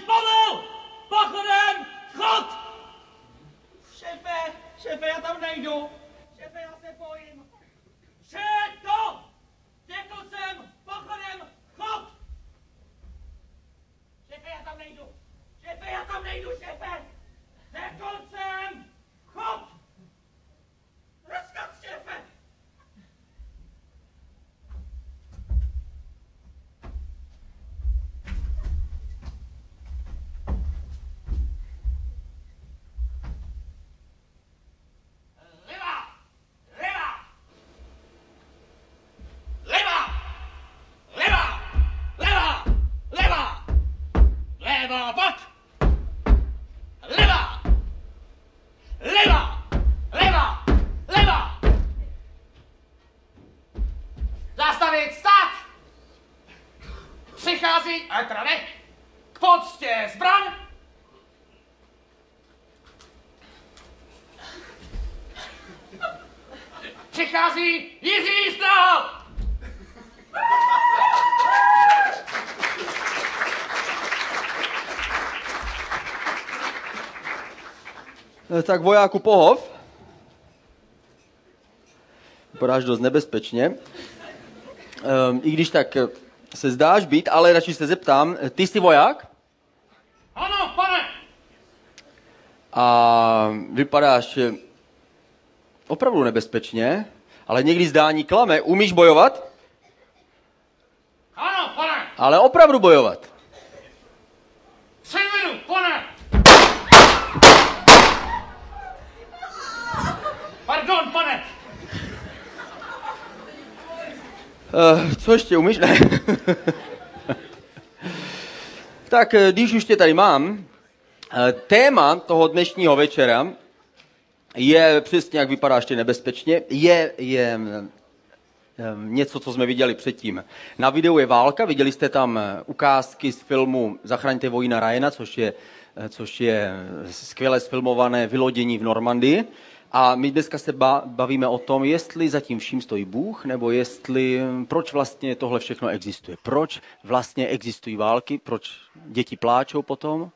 Pomalu, pomalu! Pochodem! Chod! Šéfe, šéfe, já tam nejdu. Šéfe, já se bojím. Všetko! Řekl jsem, pochodem! Chod! Šéfe, já tam nejdu. Šéfe, já tam nejdu, šéfe. Zastavit, stát! Přichází, a teda k poctě zbraň! Přichází Jiří Strahal! Eh, Tak vojáku pohov. Vypadáš dost nebezpečně. Ehm, I když tak eh, se zdáš být, ale radši se zeptám, eh, ty jsi voják? Ano, pane! A vypadáš eh, opravdu nebezpečně, ale někdy zdání klame. Umíš bojovat? Ano, pane! Ale opravdu bojovat. Předvedu, pane! Pardon, pane! Uh, co ještě umíš? Ne. tak eh, když už tě tady mám, eh, téma toho dnešního večera je přesně, jak vypadá ještě nebezpečně, je, je něco, co jsme viděli předtím. Na videu je válka, viděli jste tam ukázky z filmu Zachraňte vojína Ryana, což je, což je skvěle sfilmované vylodění v Normandii. A my dneska se ba- bavíme o tom, jestli zatím vším stojí Bůh, nebo jestli, proč vlastně tohle všechno existuje. Proč vlastně existují války, proč děti pláčou potom.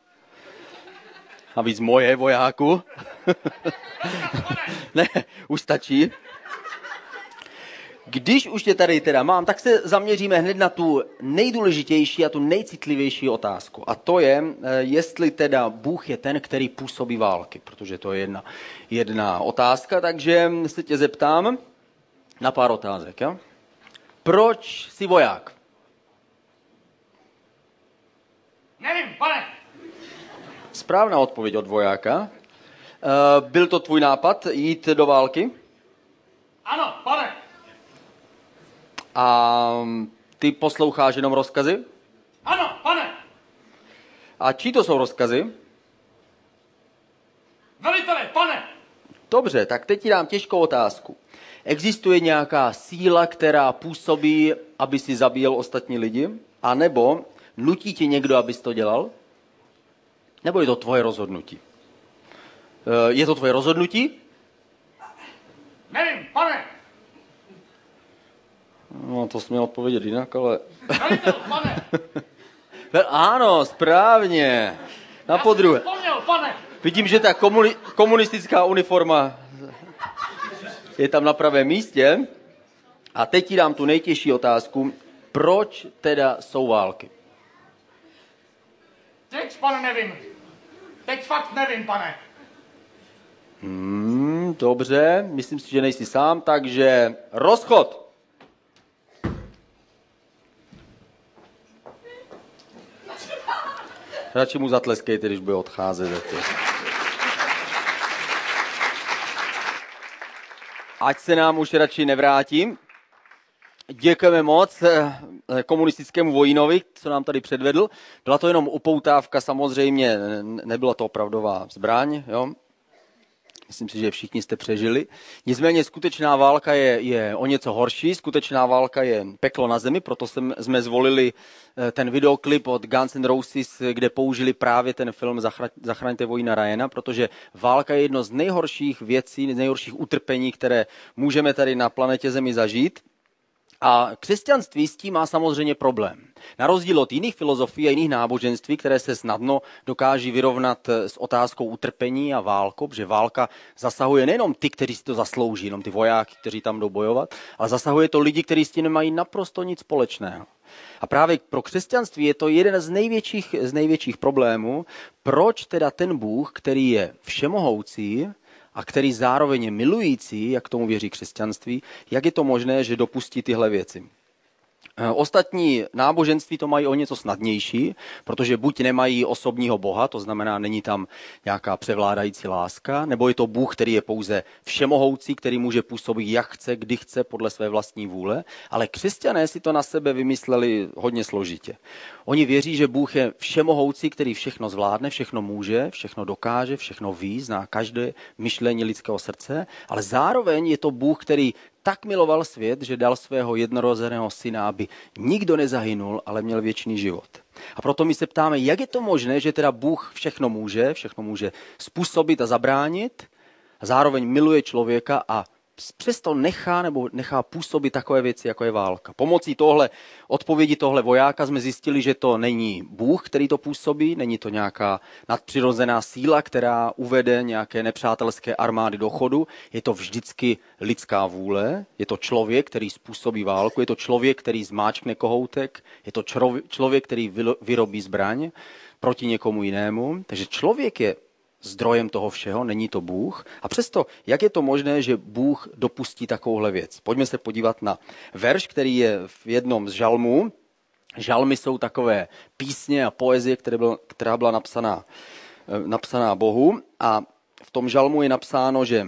A víc moje vojáku. ne, už stačí. Když už tě tady teda mám, tak se zaměříme hned na tu nejdůležitější a tu nejcitlivější otázku. A to je, eh, jestli teda Bůh je ten, který působí války, protože to je jedna, jedna otázka, takže se tě zeptám na pár otázek. Jo? Proč jsi voják? Nevím, pane! Správná odpověď od vojáka. Eh, Byl to tvůj nápad jít do války? Ano, pane! A ty posloucháš jenom rozkazy? Ano, pane! A čí to jsou rozkazy? Velitele, pane! Dobře, tak teď ti dám těžkou otázku. Existuje nějaká síla, která působí, aby si zabíjel ostatní lidi? A nebo nutí tě někdo, abys to dělal? Nebo je to tvoje rozhodnutí? Eh, Je to tvoje rozhodnutí? Nevím, pane! No, to jsi měl odpovědět jinak, ale... Velitel, pane! Ano, správně. Na podruhé. Vzpomněl, pane! Vidím, že ta komuni- komunistická uniforma je tam na pravém místě. A teď ti dám tu nejtěžší otázku. Proč teda jsou války? Teď, pane, nevím. Teď fakt nevím, pane. Hmm, dobře, myslím si, že nejsi sám, takže rozchod. Radši mu zatleskejte, když bude odcházet. Jako. Ať se nám už radši nevrátí. Děkujeme moc eh, komunistickému vojínovi, co nám tady předvedl. Byla to jenom upoutávka, samozřejmě ne- nebyla to opravdová zbraň. Jo? Myslím si, že všichni jste přežili. Nicméně skutečná válka je, je o něco horší. Skutečná válka je peklo na zemi, proto jsem, jsme zvolili eh, ten videoklip od Guns N' Roses, kde použili právě ten film Zachra- Zachraňte vojína Ryana, protože válka je jedno z nejhorších věcí, z nejhorších utrpení, které můžeme tady na planetě Zemi zažít. A křesťanství s tím má samozřejmě problém. Na rozdíl od jiných filozofií a jiných náboženství, které se snadno dokáží vyrovnat eh, s otázkou utrpení a válkou, že válka zasahuje nejenom ty, kteří si to zaslouží, jenom ty vojáky, kteří tam jdou bojovat, ale zasahuje to lidi, kteří s tím nemají naprosto nic společného. A právě pro křesťanství je to jeden z největších, z největších problémů, proč teda ten Bůh, který je všemohoucí, a který zároveň je milující, jak tomu věří křesťanství, jak je to možné, že dopustí tyhle věci. Eh, ostatní náboženství to mají o něco snadnější, protože buď nemají osobního boha, to znamená, není tam nějaká převládající láska, nebo je to Bůh, který je pouze všemohoucí, který může působit jak chce, kdy chce, podle své vlastní vůle. Ale křesťané si to na sebe vymysleli hodně složitě. Oni věří, že Bůh je všemohoucí, který všechno zvládne, všechno může, všechno dokáže, všechno ví, zná každé myšlení lidského srdce, ale zároveň je to Bůh, který tak miloval svět, že dal svého jednorozeného syna, aby nikdo nezahynul, ale měl věčný život. A proto my se ptáme, jak je to možné, že teda Bůh všechno může, všechno může způsobit a zabránit, a zároveň miluje člověka a přesto nechá nebo nechá působit takové věci, jako je válka. Pomocí tohle odpovědi tohle vojáka jsme zjistili, že to není Bůh, který to působí, není to nějaká nadpřirozená síla, která uvede nějaké nepřátelské armády do chodu. Je to vždycky lidská vůle, je to člověk, který způsobí válku, je to člověk, který zmáčkne kohoutek, je to člověk, který vyrobí zbraň proti někomu jinému. Takže člověk je zdrojem toho všeho, není to Bůh. A přesto, jak je to možné, že Bůh dopustí takovouhle věc? Pojďme se podívat na verš, který je v jednom z žalmů. Žalmy jsou takové písně a poezie, které byl, která byla napsaná, eh, napsaná Bohu. A v tom žalmu je napsáno, že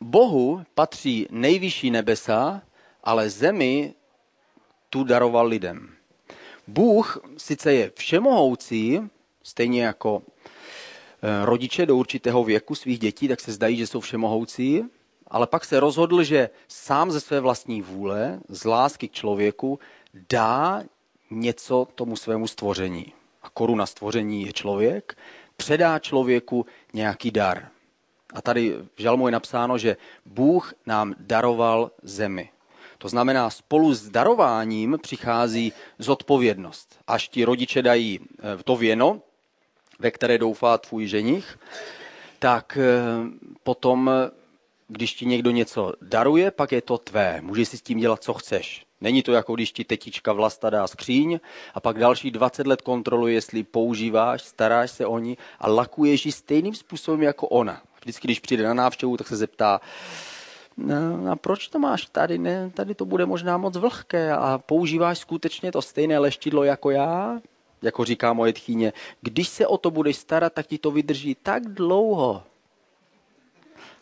Bohu patří nejvyšší nebesa, ale zemi tu daroval lidem. Bůh sice je všemohoucí, stejně jako rodiče do určitého věku svých dětí, tak se zdají, že jsou všemohoucí, ale pak se rozhodl, že sám ze své vlastní vůle, z lásky k člověku, dá něco tomu svému stvoření. A koruna stvoření je člověk, předá člověku nějaký dar. A tady v žalmu je napsáno, že Bůh nám daroval zemi. To znamená, spolu s darováním přichází zodpovědnost. Až ti rodiče dají eh, to věno, ve které doufá tvůj ženich, tak eh, potom, když ti někdo něco daruje, pak je to tvé. Můžeš si s tím dělat, co chceš. Není to jako když ti tetička vlasta dá skříň a pak další 20 let kontroluje, jestli používáš, staráš se o ní a lakuješ ji stejným způsobem jako ona. Vždycky, když přijde na návštěvu, tak se zeptá, no, a proč to máš tady? Ne, tady to bude možná moc vlhké a používáš skutečně to stejné leštidlo jako já? Jako říká moje tchýně, když se o to budeš starat, tak ti to vydrží tak dlouho.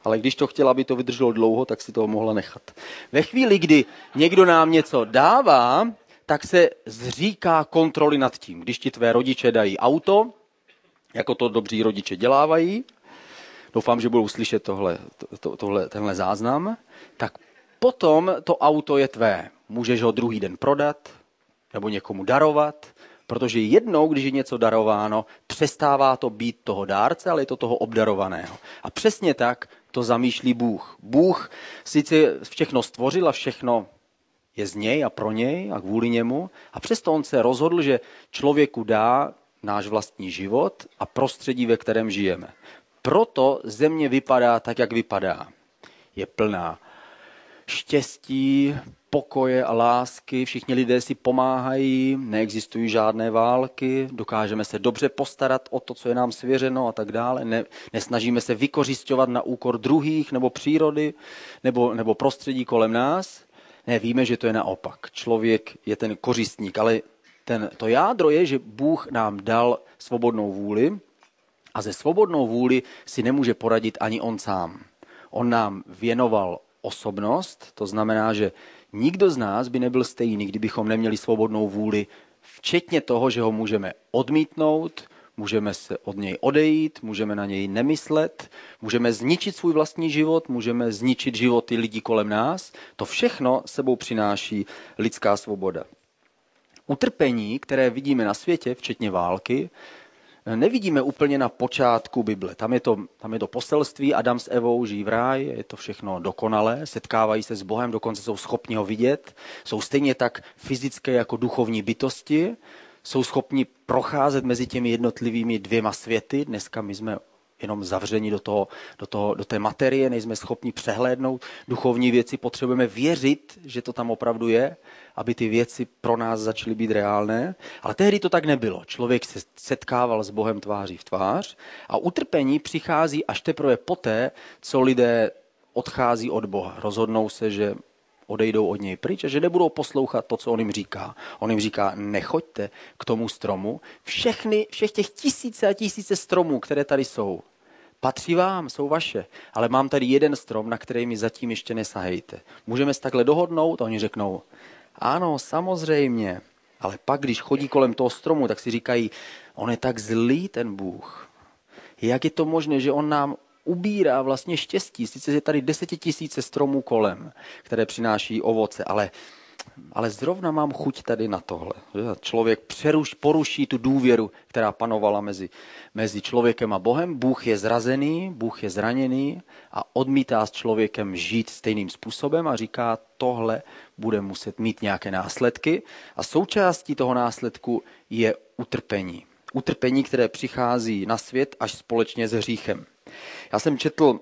Ale když to chtěla, aby to vydrželo dlouho, tak si to mohla nechat. Ve chvíli, kdy někdo nám něco dává, tak se zříká kontroly nad tím. Když ti tvé rodiče dají auto, jako to dobří rodiče dělávají, doufám, že budou slyšet tohle, to, tohle, tenhle záznam, tak potom to auto je tvé. Můžeš ho druhý den prodat, nebo někomu darovat, Protože jednou, když je něco darováno, přestává to být toho dárce, ale je to toho obdarovaného. A přesně tak to zamýšlí Bůh. Bůh sice všechno stvořil a všechno je z něj a pro něj a kvůli němu. A přesto on se rozhodl, že člověku dá náš vlastní život a prostředí, ve kterém žijeme. Proto země vypadá tak, jak vypadá. Je plná štěstí, pokoje a lásky, všichni lidé si pomáhají, neexistují žádné války, dokážeme se dobře postarat o to, co je nám svěřeno a tak dále. Ne, nesnažíme se vykořišťovat na úkor druhých nebo přírody nebo, nebo prostředí kolem nás. Ne, víme, že to je naopak. Člověk je ten kořistník, ale ten, to jádro je, že Bůh nám dal svobodnou vůli a ze svobodnou vůli si nemůže poradit ani on sám. On nám věnoval osobnost, to znamená, že nikdo z nás by nebyl stejný, kdybychom neměli svobodnou vůli, včetně toho, že ho můžeme odmítnout, můžeme se od něj odejít, můžeme na něj nemyslet, můžeme zničit svůj vlastní život, můžeme zničit životy lidí kolem nás. To všechno sebou přináší lidská svoboda. Utrpení, které vidíme na světě, včetně války, nevidíme úplně na počátku Bible. Tam je, to, tam je to poselství, Adam s Evou žijí v ráji, je to všechno dokonalé, setkávají se s Bohem, dokonce jsou schopni ho vidět, jsou stejně tak fyzické jako duchovní bytosti, jsou schopni procházet mezi těmi jednotlivými dvěma světy. Dneska my jsme jenom zavření do, toho, do, toho, do té materie, nejsme schopni přehlédnout duchovní věci, potřebujeme věřit, že to tam opravdu je, aby ty věci pro nás začaly být reálné. Ale tehdy to tak nebylo. Člověk se setkával s Bohem tváří v tvář a utrpení přichází až teprve poté, co lidé odchází od Boha. Rozhodnou se, že odejdou od něj pryč a že nebudou poslouchat to, co on jim říká. On jim říká, nechoďte k tomu stromu. Všechny, všech těch tisíce a tisíce stromů, které tady jsou, patří vám, jsou vaše, ale mám tady jeden strom, na který mi zatím ještě nesahejte. Můžeme se takhle dohodnout? A oni řeknou, ano, samozřejmě, ale pak, když chodí kolem toho stromu, tak si říkají, on je tak zlý, ten Bůh. Jak je to možné, že on nám ubírá vlastně štěstí. Sice je tady desetitisíce stromů kolem, které přináší ovoce, ale, ale zrovna mám chuť tady na tohle. Člověk přeruš, poruší tu důvěru, která panovala mezi, mezi člověkem a Bohem. Bůh je zrazený, Bůh je zraněný a odmítá s člověkem žít stejným způsobem a říká, tohle bude muset mít nějaké následky. A součástí toho následku je utrpení. Utrpení, které přichází na svět až společně s hříchem. Já jsem četl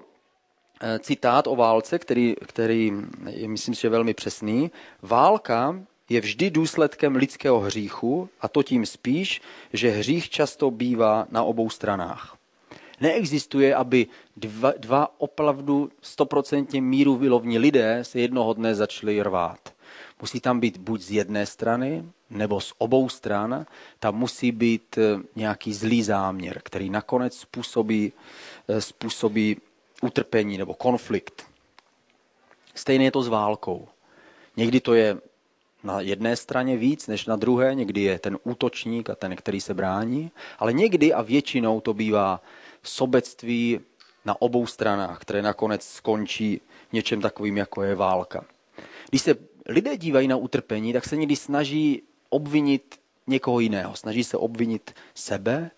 citát o válce, který, který je, myslím si, že velmi přesný. Válka je vždy důsledkem lidského hříchu a to tím spíš, že hřích často bývá na obou stranách. Neexistuje, aby dva, dva opravdu stoprocentně míru vylovní lidé se jednoho dne začali rvát. Musí tam být buď z jedné strany, nebo z obou stran. Tam musí být eh, nějaký zlý záměr, který nakonec způsobí Eh, způsobí utrpení nebo konflikt. Stejně je to s válkou. Někdy to je na jedné straně víc než na druhé, někdy je ten útočník a ten, který se brání, ale někdy a většinou to bývá sobectví na obou stranách, které nakonec skončí něčem takovým, jako je válka. Když se lidé dívají na utrpení, tak se někdy snaží obvinit někoho jiného. Snaží se obvinit sebe,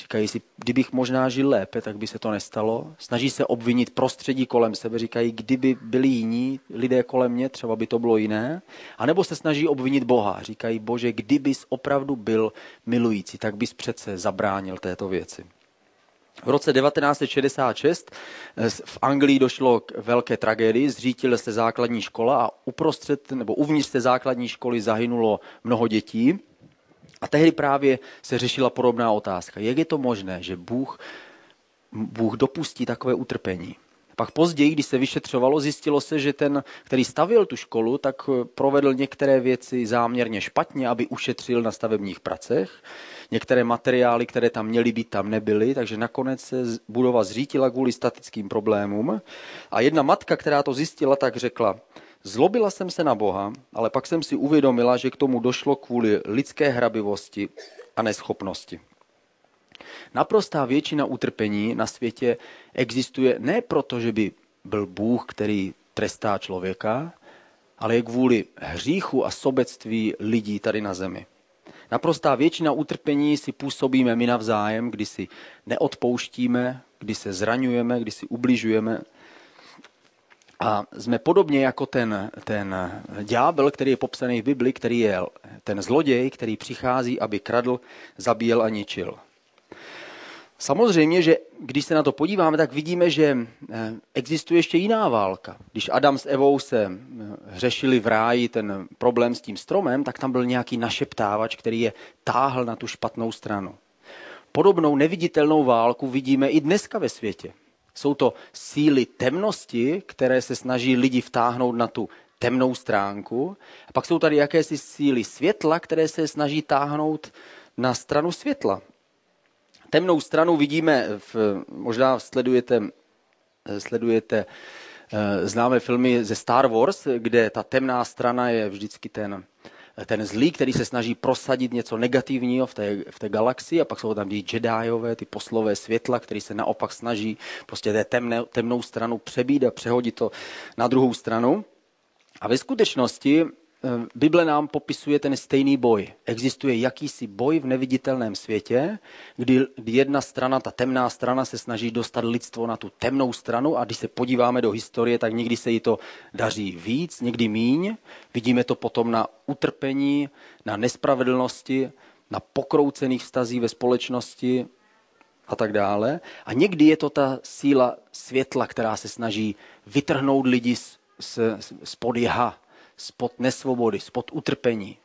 Říkají si, kdybych možná žil lépe, tak by se to nestalo. Snaží se obvinit prostředí kolem sebe. Říkají, kdyby byli jiní lidé kolem mě, třeba by to bylo jiné. A nebo se snaží obvinit Boha. Říkají, bože, kdybys opravdu byl milující, tak bys přece zabránil této věci. V roce 1966 eh, v Anglii došlo k velké tragédii, zřítila se základní škola a uprostřed nebo uvnitř té základní školy zahynulo mnoho dětí. A tehdy právě se řešila podobná otázka. Jak je to možné, že Bůh, Bůh dopustí takové utrpení? Pak později, když se vyšetřovalo, zjistilo se, že ten, který stavil tu školu, tak provedl některé věci záměrně špatně, aby ušetřil na stavebních pracech. Některé materiály, které tam měly být, tam nebyly, takže nakonec se budova zřítila kvůli statickým problémům. A jedna matka, která to zjistila, tak řekla, Zlobila jsem se na Boha, ale pak jsem si uvědomila, že k tomu došlo kvůli lidské hrabivosti a neschopnosti. Naprostá většina utrpení na světě existuje ne proto, že by byl Bůh, který trestá člověka, ale je kvůli hříchu a sobectví lidí tady na zemi. Naprostá většina utrpení si působíme my navzájem, kdy si neodpouštíme, kdy se zraňujeme, kdy si ubližujeme a jsme podobně jako ten, ten ďábel, který je popsaný v Bibli, který je ten zloděj, který přichází, aby kradl, zabíjel a ničil. Samozřejmě, že když se na to podíváme, tak vidíme, že eh, existuje ještě jiná válka. Když Adam s Evou se eh, řešili v ráji ten problém s tím stromem, tak tam byl nějaký našeptávač, který je táhl na tu špatnou stranu. Podobnou neviditelnou válku vidíme i dneska ve světě. Jsou to síly temnosti, které se snaží lidi vtáhnout na tu temnou stránku. A pak jsou tady jakési síly světla, které se snaží táhnout na stranu světla. Temnou stranu vidíme, v, možná sledujete, sledujete eh, známé filmy ze Star Wars, kde ta temná strana je vždycky ten, ten zlý, který se snaží prosadit něco negativního v té, v té galaxii a pak jsou tam ty Jediové, ty poslové světla, který se naopak snaží prostě té temné, temnou stranu přebít a přehodit to na druhou stranu. A ve skutečnosti Bible nám popisuje ten stejný boj. Existuje jakýsi boj v neviditelném světě, kdy, jedna strana, ta temná strana, se snaží dostat lidstvo na tu temnou stranu a když se podíváme do historie, tak někdy se jí to daří víc, někdy míň. Vidíme to potom na utrpení, na nespravedlnosti, na pokroucených vztazích ve společnosti a tak dále. A někdy je to ta síla světla, která se snaží vytrhnout lidi z, z, spod jeha, spod nesvobody, spod utrpení.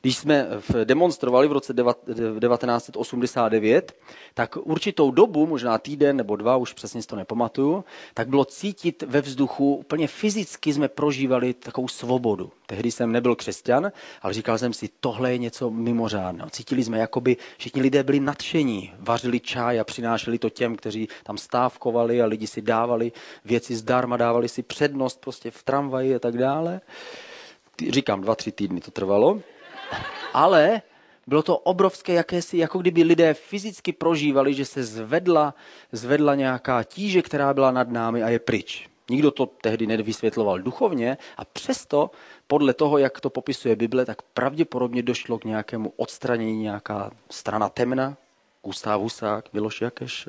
Když jsme demonstrovali v roce 1989, tak určitou dobu, možná týden nebo dva, už přesně si to nepamatuju, tak bylo cítit ve vzduchu, úplně fyzicky jsme prožívali takovou svobodu. Tehdy jsem nebyl křesťan, ale říkal jsem si, tohle je něco mimořádného. Cítili jsme, jakoby všichni lidé byli nadšení, vařili čaj a přinášeli to těm, kteří tam stávkovali a lidi si dávali věci zdarma, dávali si přednost prostě v tramvaji a tak dále říkám, dva, tři týdny to trvalo, ale bylo to obrovské jakési, jako kdyby lidé fyzicky prožívali, že se zvedla, zvedla nějaká tíže, která byla nad námi a je pryč. Nikdo to tehdy nevysvětloval duchovně a přesto podle toho, jak to popisuje Bible, tak pravděpodobně došlo k nějakému odstranění nějaká strana temna, Gustav Husák, Miloš Jakeš,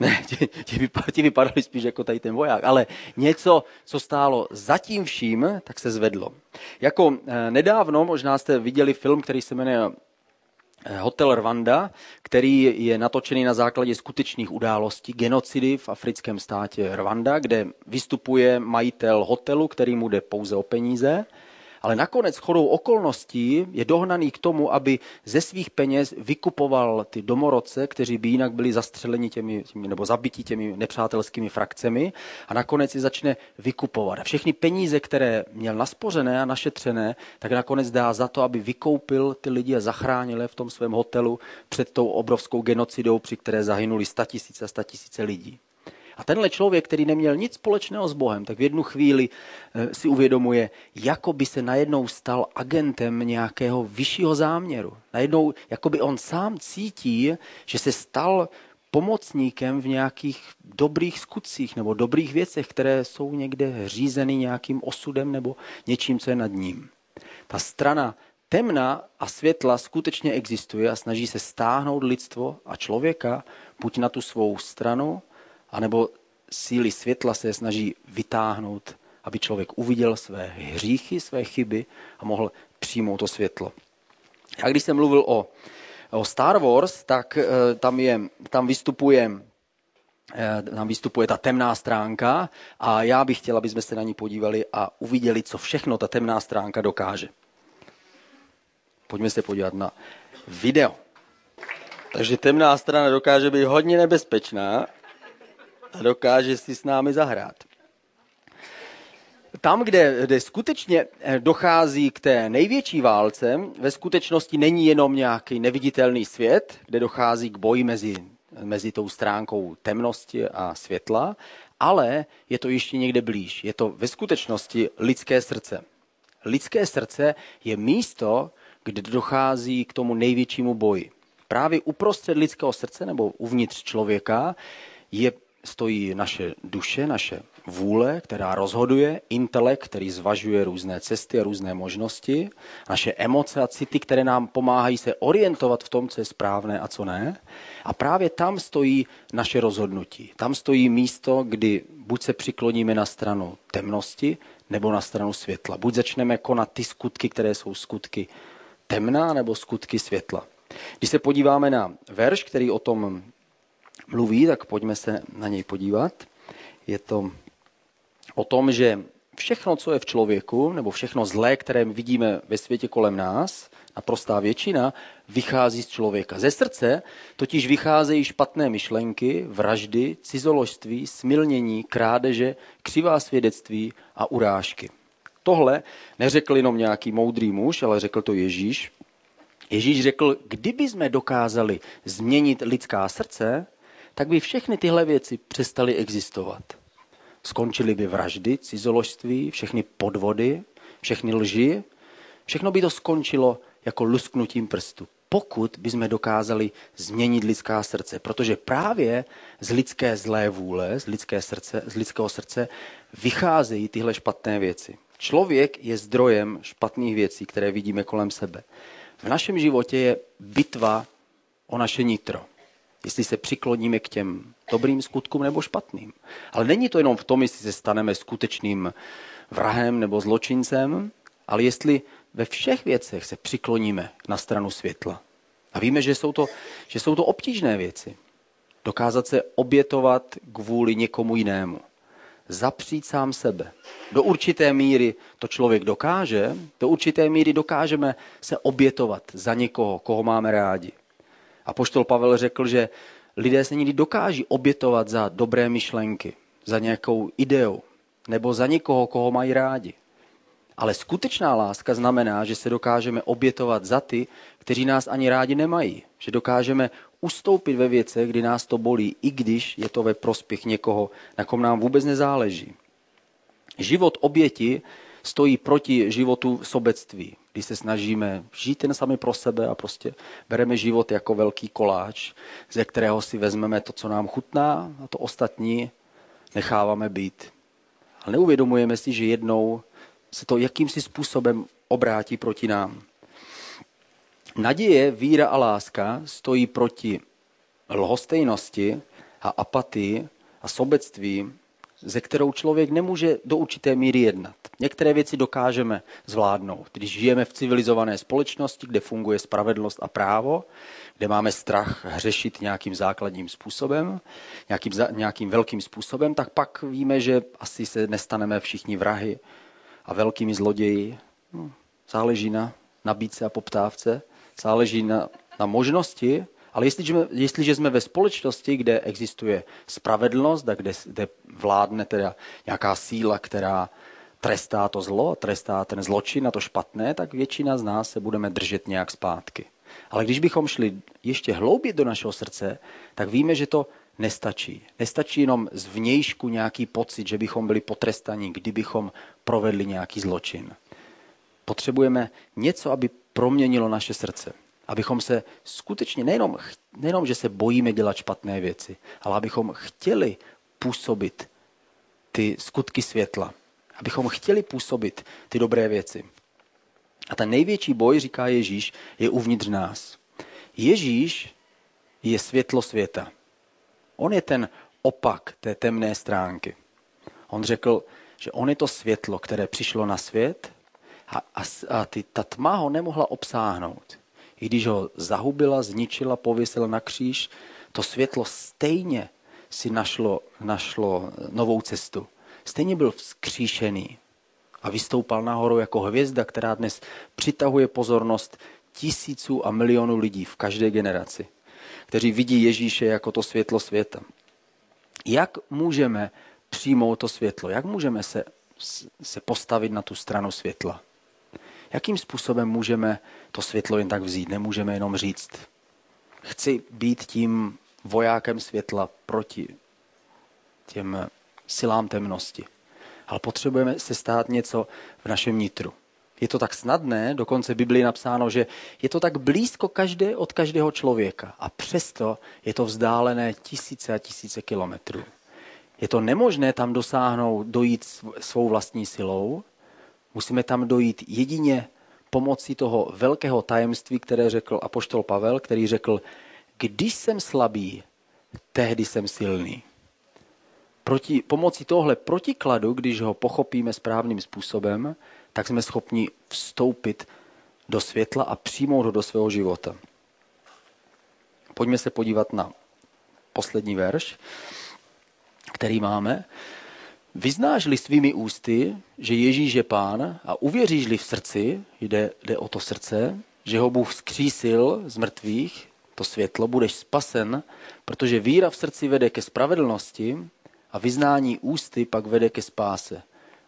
ne, ti, ti, vypadali, ti vypadali spíš jako tady ten voják, ale něco, co stálo zatím vším, tak se zvedlo. Jako eh, nedávno, možná jste viděli film, který se jmenuje eh, Hotel Rwanda, který je natočený na základě skutečných událostí genocidy v africkém státě Rwanda, kde vystupuje majitel hotelu, který mu jde pouze o peníze ale nakonec chodou okolností je dohnaný k tomu, aby ze svých peněz vykupoval ty domorodce, kteří by jinak byli zastřeleni těmi, těmi nebo zabiti těmi nepřátelskými frakcemi a nakonec je začne vykupovat. A všechny peníze, které měl naspořené a našetřené, tak nakonec dá za to, aby vykoupil ty lidi a zachránil je v tom svém hotelu před tou obrovskou genocidou, při které zahynuli statisíce a statisíce lidí. A tenhle člověk, který neměl nic společného s Bohem, tak v jednu chvíli eh, si uvědomuje, jako by se najednou stal agentem nějakého vyššího záměru. Najednou, jako by on sám cítí, že se stal pomocníkem v nějakých dobrých skutcích nebo dobrých věcech, které jsou někde řízeny nějakým osudem nebo něčím, co je nad ním. Ta strana temna a světla skutečně existuje a snaží se stáhnout lidstvo a člověka buď na tu svou stranu, anebo síly světla se snaží vytáhnout, aby člověk uviděl své hříchy, své chyby a mohl přijmout to světlo. Já když jsem mluvil o, o Star Wars, tak uh, tam, je, tam vystupuje eh, tam vystupuje ta temná stránka a já bych chtěl, aby jsme se na ní podívali a uviděli, co všechno ta temná stránka dokáže. Pojďme se podívat na video. Takže temná strana dokáže být hodně nebezpečná a dokáže si s námi zahrát. Tam, kde, kde skutečně eh, dochází k té největší válce, ve skutečnosti není jenom nějaký neviditelný svět, kde dochází k boji mezi, mezi tou stránkou temnosti a světla, ale je to ještě někde blíž. Je to ve skutečnosti lidské srdce. Lidské srdce je místo, kde dochází k tomu největšímu boji. Právě uprostřed lidského srdce nebo uvnitř člověka je stojí naše duše, naše vůle, která rozhoduje, intelekt, který zvažuje různé cesty a různé možnosti, naše emoce a city, které nám pomáhají se orientovat v tom, co je správné a co ne. A právě tam stojí naše rozhodnutí. Tam stojí místo, kdy buď se přikloníme na stranu temnosti, nebo na stranu světla. Buď začneme konat ty skutky, které jsou skutky temná, nebo skutky světla. Když se podíváme na verš, který o tom mluví, tak pojďme se na něj podívat. Je to o tom, že všechno, co je v člověku, nebo všechno zlé, které vidíme ve světě kolem nás, naprostá většina, vychází z člověka. Ze srdce totiž vycházejí špatné myšlenky, vraždy, cizoložství, smilnění, krádeže, křivá svědectví a urážky. Tohle neřekl jenom nějaký moudrý muž, ale řekl to Ježíš. Ježíš řekl, kdyby jsme dokázali změnit lidská srdce, tak by všechny tyhle věci přestaly existovat. Skončily by vraždy, cizoložství, všechny podvody, všechny lži. Všechno by to skončilo jako lusknutím prstu. Pokud bychom dokázali změnit lidská srdce, protože právě z lidské zlé vůle, z, lidské srdce, z lidského srdce vycházejí tyhle špatné věci. Člověk je zdrojem špatných věcí, které vidíme kolem sebe. V našem životě je bitva o naše nitro. Jestli se přikloníme k těm dobrým skutkům nebo špatným. Ale není to jenom v tom, jestli se staneme skutečným vrahem nebo zločincem, ale jestli ve všech věcech se přikloníme na stranu světla. A víme, že jsou to, že jsou to obtížné věci. Dokázat se obětovat kvůli někomu jinému. Zapřít sám sebe. Do určité míry to člověk dokáže, do určité míry dokážeme se obětovat za někoho, koho máme rádi. A poštol Pavel řekl, že lidé se někdy dokáží obětovat za dobré myšlenky, za nějakou ideu, nebo za někoho, koho mají rádi. Ale skutečná láska znamená, že se dokážeme obětovat za ty, kteří nás ani rádi nemají. Že dokážeme ustoupit ve věcech, kdy nás to bolí, i když je to ve prospěch někoho, na kom nám vůbec nezáleží. Život oběti stojí proti životu sobectví, kdy se snažíme žít jen sami pro sebe a prostě bereme život jako velký koláč, ze kterého si vezmeme to, co nám chutná a to ostatní necháváme být. Ale neuvědomujeme si, že jednou se to jakýmsi způsobem obrátí proti nám. Naděje, víra a láska stojí proti lhostejnosti a apatii a sobectví, ze kterou člověk nemůže do určité míry jednat. Některé věci dokážeme zvládnout. Když žijeme v civilizované společnosti, kde funguje spravedlnost a právo, kde máme strach hřešit nějakým základním způsobem, nějakým, nějakým velkým způsobem, tak pak víme, že asi se nestaneme všichni vrahy a velkými zloději. No, záleží na nabídce a poptávce, záleží na, na možnosti, ale jestliže, jestliže jsme ve společnosti, kde existuje spravedlnost a kde, kde vládne teda nějaká síla, která trestá to zlo, trestá ten zločin a to špatné, tak většina z nás se budeme držet nějak zpátky. Ale když bychom šli ještě hlouběji do našeho srdce, tak víme, že to nestačí. Nestačí jenom z vnějšku nějaký pocit, že bychom byli potrestaní, kdybychom provedli nějaký zločin. Potřebujeme něco, aby proměnilo naše srdce. Abychom se skutečně, nejenom, nejenom, že se bojíme dělat špatné věci, ale abychom chtěli působit ty skutky světla. Abychom chtěli působit ty dobré věci. A ten největší boj, říká Ježíš, je uvnitř nás. Ježíš je světlo světa. On je ten opak té temné stránky. On řekl, že on je to světlo, které přišlo na svět a, a, a ty, ta tma ho nemohla obsáhnout. I když ho zahubila, zničila, pověsila na kříž, to světlo stejně si našlo, našlo novou cestu. Stejně byl vzkříšený a vystoupal nahoru jako hvězda, která dnes přitahuje pozornost tisíců a milionů lidí v každé generaci, kteří vidí Ježíše jako to světlo světa. Jak můžeme přijmout to světlo? Jak můžeme se, se postavit na tu stranu světla? Jakým způsobem můžeme to světlo jen tak vzít? Nemůžeme jenom říct, chci být tím vojákem světla proti těm silám temnosti. Ale potřebujeme se stát něco v našem nitru. Je to tak snadné, dokonce Biblii napsáno, že je to tak blízko každé od každého člověka a přesto je to vzdálené tisíce a tisíce kilometrů. Je to nemožné tam dosáhnout, dojít svou vlastní silou. Musíme tam dojít jedině pomocí toho velkého tajemství, které řekl apoštol Pavel, který řekl, když jsem slabý, tehdy jsem silný. Proti, pomocí tohle protikladu, když ho pochopíme správným způsobem, tak jsme schopni vstoupit do světla a přijmout ho do svého života. Pojďme se podívat na poslední verš který máme, vyznáš-li svými ústy, že Ježíš je pán a uvěříš-li v srdci, jde, jde o to srdce, že ho Bůh skřísil z mrtvých, to světlo, budeš spasen, protože víra v srdci vede ke spravedlnosti a vyznání ústy pak vede ke spáse.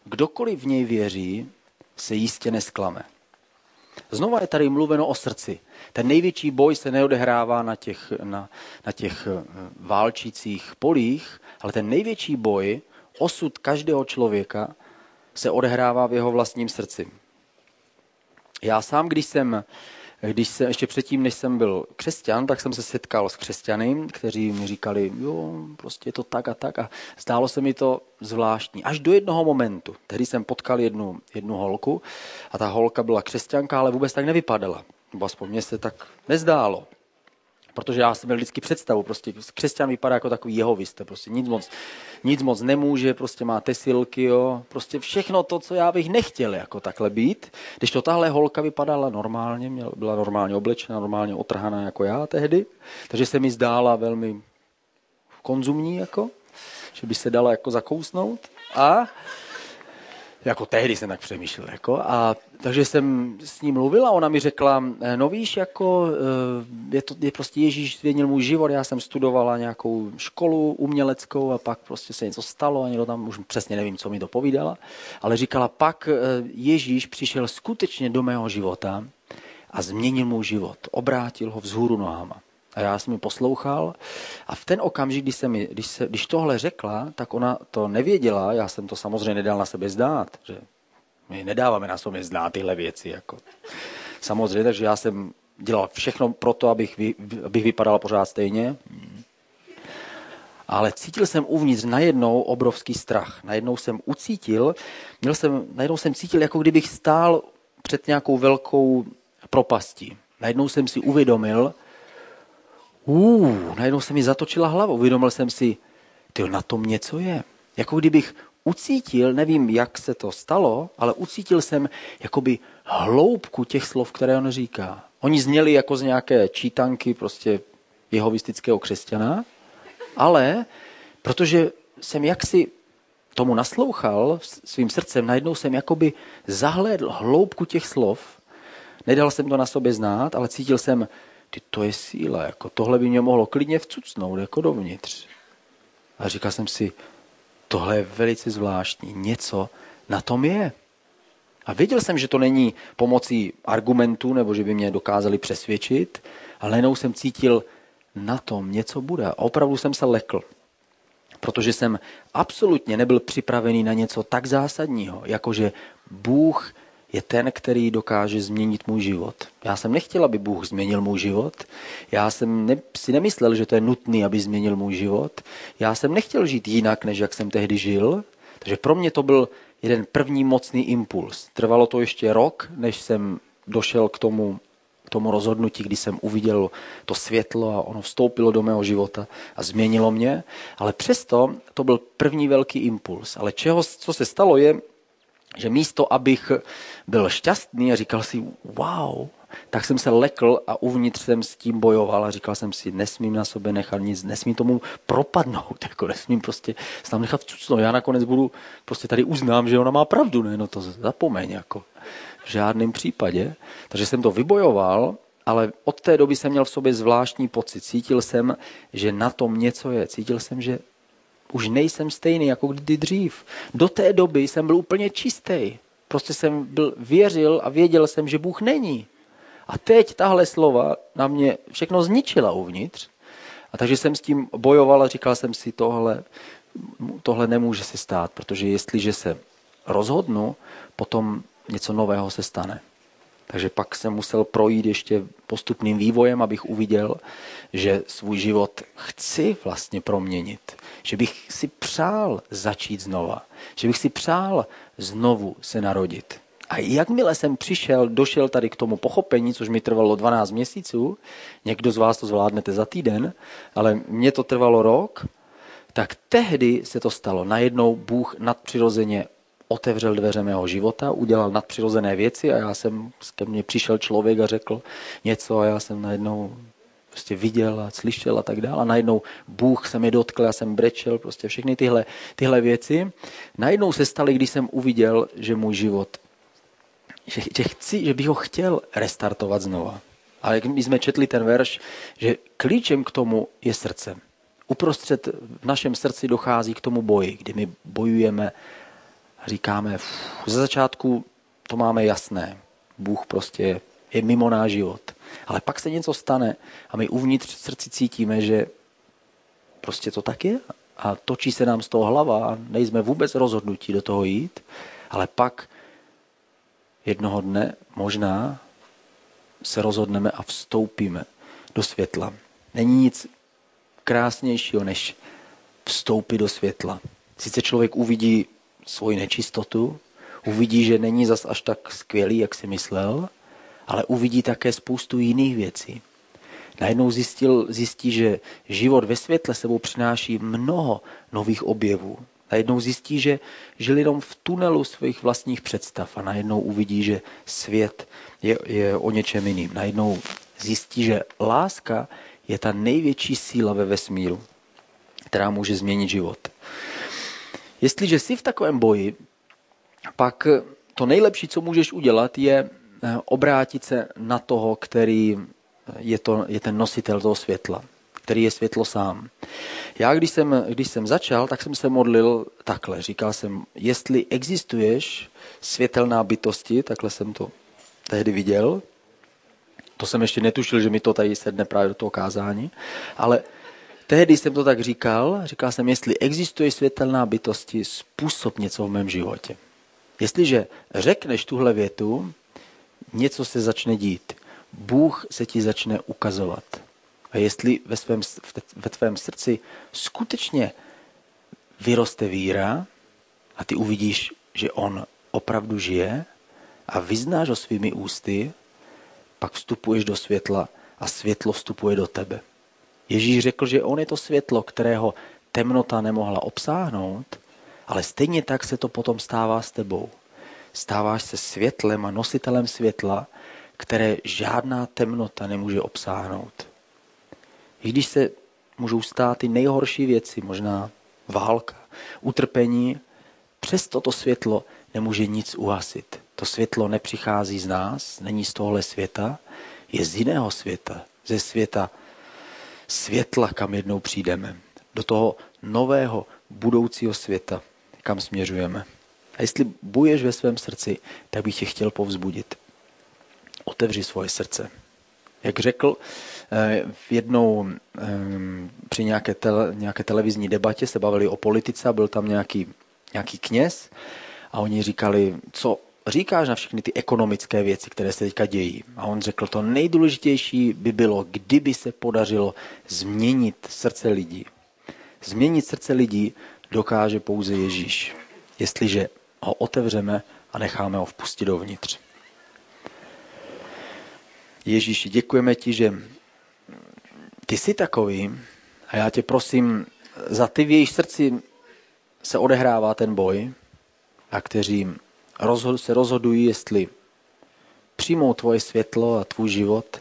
Kdokoliv v něj věří, se jistě nesklame. Znova je tady mluveno o srdci. Ten největší boj se neodehrává na těch, na, na těch eh, válčících polích, ale ten největší boj, osud každého člověka, se odehrává v jeho vlastním srdci. Já sám, když jsem, když jsem, ještě předtím, než jsem byl křesťan, tak jsem se setkal s křesťany, kteří mi říkali, jo, prostě je to tak a tak a zdálo se mi to zvláštní. Až do jednoho momentu, tehdy jsem potkal jednu, jednu holku a ta holka byla křesťanka, ale vůbec tak nevypadala. Aspoň mně se tak nezdálo. Protože já jsem měl vždycky představu, prostě křesťan vypadá jako takový jehovista, prostě nic moc, nic moc nemůže, prostě má tesilky, jo, prostě všechno to, co já bych nechtěl jako takhle být. Když to tahle holka vypadala normálně, měla, byla normálně oblečena, normálně otrhaná jako já tehdy, takže se mi zdála velmi konzumní, jako, že by se dala jako zakousnout. A jako tehdy jsem tak přemýšlel. Jako, a takže jsem s ní mluvil a ona mi řekla, eh, no víš, jako, eh, je, to, je prostě Ježíš změnil můj život, já jsem studovala nějakou školu uměleckou a pak prostě se něco stalo a někdo tam, už přesně nevím, co mi to povídala, ale říkala, pak eh, Ježíš přišel skutečně do mého života a změnil můj život, obrátil ho vzhůru nohama. A já jsem mi poslouchal a v ten okamžik, když, se mi, když, se, když tohle řekla, tak ona to nevěděla, já jsem to samozřejmě nedal na sebe zdát, že my nedáváme na sobě znát tyhle věci. Jako. Samozřejmě, takže já jsem dělal všechno pro to, abych, vy, abych vypadal pořád stejně. Ale cítil jsem uvnitř najednou obrovský strach. Najednou jsem ucítil, měl jsem, najednou jsem cítil, jako kdybych stál před nějakou velkou propastí. Najednou jsem si uvědomil, uh, najednou se mi zatočila hlava. Uvědomil jsem si, ty na tom něco je. Jako kdybych ucítil, nevím, jak se to stalo, ale ucítil jsem jakoby hloubku těch slov, které on říká. Oni zněli jako z nějaké čítanky prostě jehovistického křesťana, ale protože jsem jaksi tomu naslouchal svým srdcem, najednou jsem jakoby zahlédl hloubku těch slov, nedal jsem to na sobě znát, ale cítil jsem, ty to je síla, jako tohle by mě mohlo klidně vcucnout, jako dovnitř. A říkal jsem si, tohle je velice zvláštní, něco na tom je. A věděl jsem, že to není pomocí argumentů, nebo že by mě dokázali přesvědčit, ale najednou jsem cítil, na tom něco bude. A opravdu jsem se lekl, protože jsem absolutně nebyl připravený na něco tak zásadního, jakože Bůh je ten, který dokáže změnit můj život. Já jsem nechtěl, aby Bůh změnil můj život. Já jsem ne, si nemyslel, že to je nutné, aby změnil můj život. Já jsem nechtěl žít jinak, než jak jsem tehdy žil. Takže pro mě to byl jeden první mocný impuls. Trvalo to ještě rok, než jsem došel k tomu, k tomu rozhodnutí, kdy jsem uviděl to světlo a ono vstoupilo do mého života a změnilo mě. Ale přesto to byl první velký impuls. Ale čeho, co se stalo je, že místo, abych byl šťastný a říkal si, wow, tak jsem se lekl a uvnitř jsem s tím bojoval a říkal jsem si, nesmím na sobě nechat nic, nesmím tomu propadnout, jako nesmím prostě se tam nechat cucnout. Já nakonec budu, prostě tady uznám, že ona má pravdu, ne, no to zapomeň, jako v žádném případě. Takže jsem to vybojoval, ale od té doby jsem měl v sobě zvláštní pocit. Cítil jsem, že na tom něco je. Cítil jsem, že už nejsem stejný jako kdy dřív. Do té doby jsem byl úplně čistý. Prostě jsem byl, věřil a věděl jsem, že Bůh není. A teď tahle slova na mě všechno zničila uvnitř. A takže jsem s tím bojoval a říkal jsem si, tohle, tohle nemůže se stát, protože jestliže se rozhodnu, potom něco nového se stane. Takže pak jsem musel projít ještě postupným vývojem, abych uviděl, že svůj život chci vlastně proměnit. Že bych si přál začít znova. Že bych si přál znovu se narodit. A jakmile jsem přišel, došel tady k tomu pochopení, což mi trvalo 12 měsíců, někdo z vás to zvládnete za týden, ale mně to trvalo rok, tak tehdy se to stalo. Najednou Bůh nadpřirozeně otevřel dveře mého života, udělal nadpřirozené věci a já jsem, ke mně přišel člověk a řekl něco a já jsem najednou prostě viděl a slyšel a tak dále. A najednou Bůh se mi dotkl, já jsem brečel, prostě všechny tyhle, tyhle věci. Najednou se staly, když jsem uviděl, že můj život, že, že, chci, že bych ho chtěl restartovat znova. A jak my jsme četli ten verš, že klíčem k tomu je srdce. Uprostřed v našem srdci dochází k tomu boji, kdy my bojujeme říkáme, ze začátku to máme jasné. Bůh prostě je mimo náš život. Ale pak se něco stane a my uvnitř srdci cítíme, že prostě to tak je a točí se nám z toho hlava a nejsme vůbec rozhodnutí do toho jít, ale pak jednoho dne možná se rozhodneme a vstoupíme do světla. Není nic krásnějšího, než vstoupit do světla. Sice člověk uvidí svoji nečistotu, uvidí, že není zas až tak skvělý, jak si myslel, ale uvidí také spoustu jiných věcí. Najednou zjistil, zjistí, že život ve světle sebou přináší mnoho nových objevů. Najednou zjistí, že žil jenom v tunelu svých vlastních představ a najednou uvidí, že svět je, je o něčem jiným. Najednou zjistí, že láska je ta největší síla ve vesmíru, která může změnit život. Jestliže jsi v takovém boji, pak to nejlepší, co můžeš udělat, je eh, obrátit se na toho, který je, to, je ten nositel toho světla, který je světlo sám. Já, když jsem, když jsem začal, tak jsem se modlil takhle. Říkal jsem, jestli existuješ světelná bytosti, takhle jsem to tehdy viděl, to jsem ještě netušil, že mi to tady sedne právě do toho kázání, ale tehdy jsem to tak říkal, říkal jsem, jestli existuje světelná bytosti, způsob něco v mém životě. Jestliže řekneš tuhle větu, něco se začne dít. Bůh se ti začne ukazovat. A jestli ve, svém, ve tvém srdci skutečně vyroste víra a ty uvidíš, že on opravdu žije a vyznáš ho svými ústy, pak vstupuješ do světla a světlo vstupuje do tebe. Ježíš řekl, že on je to světlo, kterého temnota nemohla obsáhnout, ale stejně tak se to potom stává s tebou. Stáváš se světlem a nositelem světla, které žádná temnota nemůže obsáhnout. I když se můžou stát ty nejhorší věci, možná válka, utrpení, přes toto světlo nemůže nic uhasit. To světlo nepřichází z nás, není z tohle světa, je z jiného světa, ze světa světla, kam jednou přijdeme. Do toho nového budoucího světa, kam směřujeme. A jestli buješ ve svém srdci, tak bych tě chtěl povzbudit. Otevři svoje srdce. Jak řekl, eh, v jednou eh, při nějaké, tele, nějaké televizní debatě se bavili o politice a byl tam nějaký, nějaký kněz a oni říkali, co říkáš na všechny ty ekonomické věci, které se teďka dějí. A on řekl, to nejdůležitější by bylo, kdyby se podařilo změnit srdce lidí. Změnit srdce lidí dokáže pouze Ježíš, jestliže ho otevřeme a necháme ho vpustit dovnitř. Ježíši, děkujeme ti, že ty jsi takový a já tě prosím za ty v jejich srdci se odehrává ten boj a kteří se rozhodují, jestli přijmou tvoje světlo a tvůj život.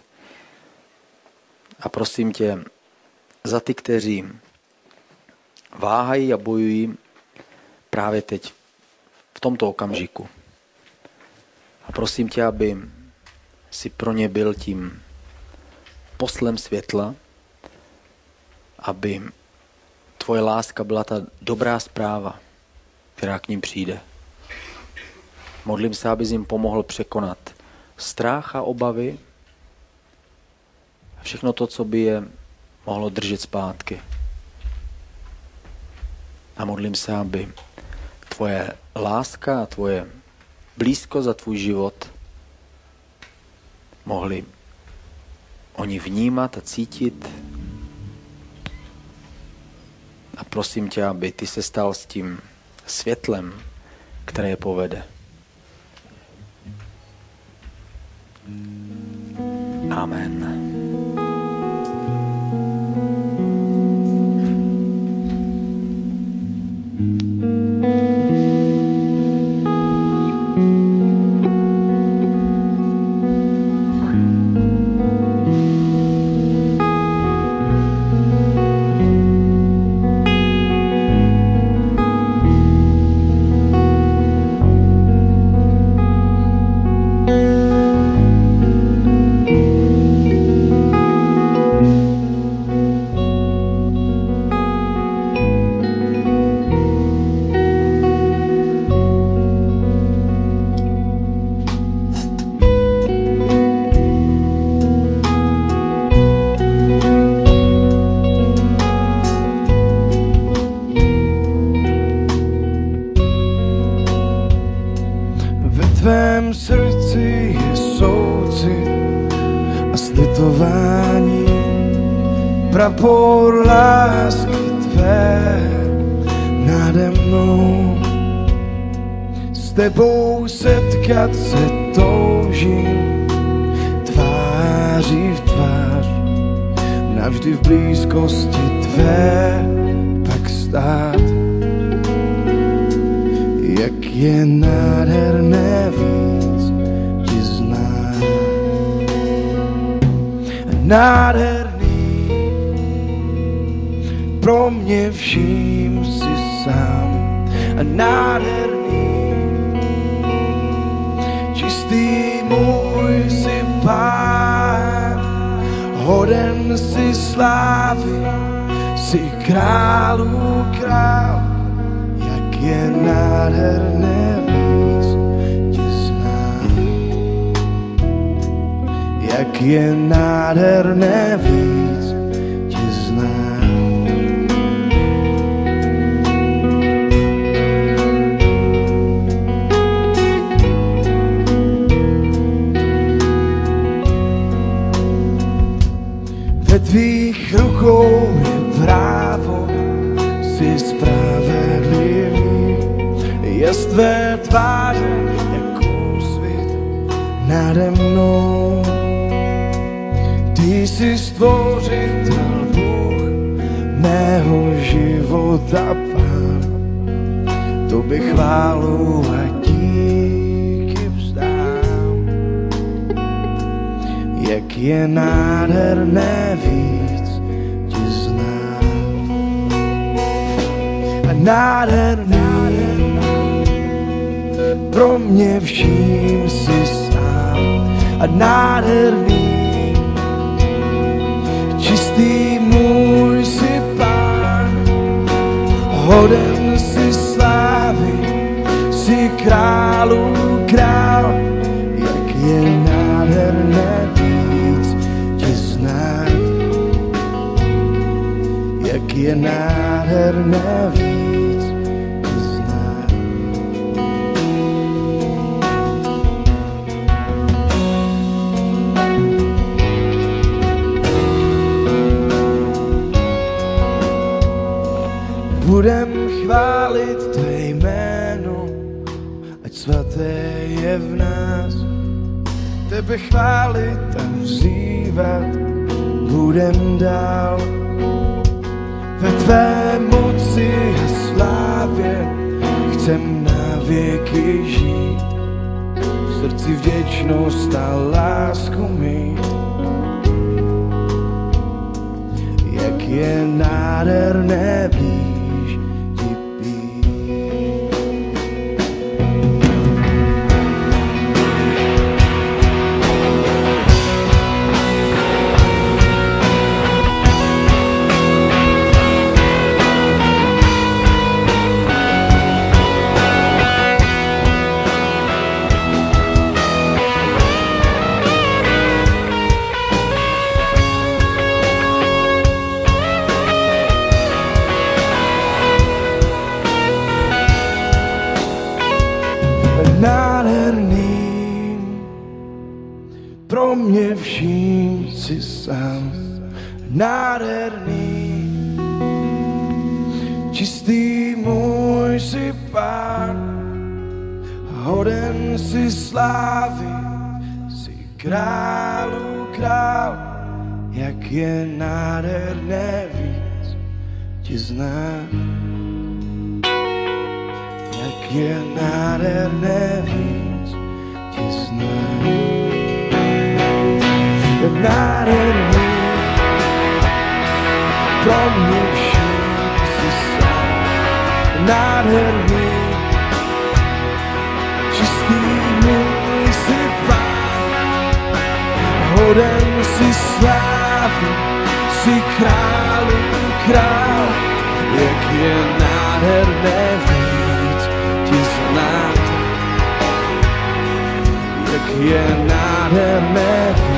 A prosím tě, za ty, kteří váhají a bojují právě teď, v tomto okamžiku. A prosím tě, aby si pro ně byl tím poslem světla, aby tvoje láska byla ta dobrá zpráva, která k ním přijde. Modlím se, abys jim pomohl překonat strach a obavy a všechno to, co by je mohlo držet zpátky. A modlím se, aby tvoje láska a tvoje blízko za tvůj život mohli oni vnímat a cítit. A prosím tě, aby ty se stal s tím světlem, které je povede. Amen. Jak je nádherné víc ti znát. Nádherný, pro mě vším si sám. A nádherný, čistý můj si pán, hoden si slávy, si králů král, jak je nádherné víc tě znát. Jak je nádherné víc tě znát. Ve tvých rukou Je z tvé tváře jako svět nade mnou. Ty jsi stvořitel Bůh mého života, Pán. Tobě chválu a díky vzdám jak je nádherné víc tě znát. A nádherný, pro mě vším si sám. A nádherný, čistý můj si pán, hoden si slávy, si králu král, jak je nádherné víc tě znát. Jak je nádherné víc Budem chválit tvé jméno, ať svaté je v nás. Tebe chválit a vzývat budem dál. Ve tvé moci a slávě chcem na věky žít. V srdci vděčnost a lásku mít. Jak je nádherné blíž mě vším si sám. Nádherný, čistý můj si pán, hoden si slávy, si králu král, jak je nádherné víc ti znát. Jak je nádherné víc ti Je nádherný, pro mě vším si sám. Nádherný, čistý můj si si slávy, si králu král, jak je nádherné víc ti znát, jak je nádherné víc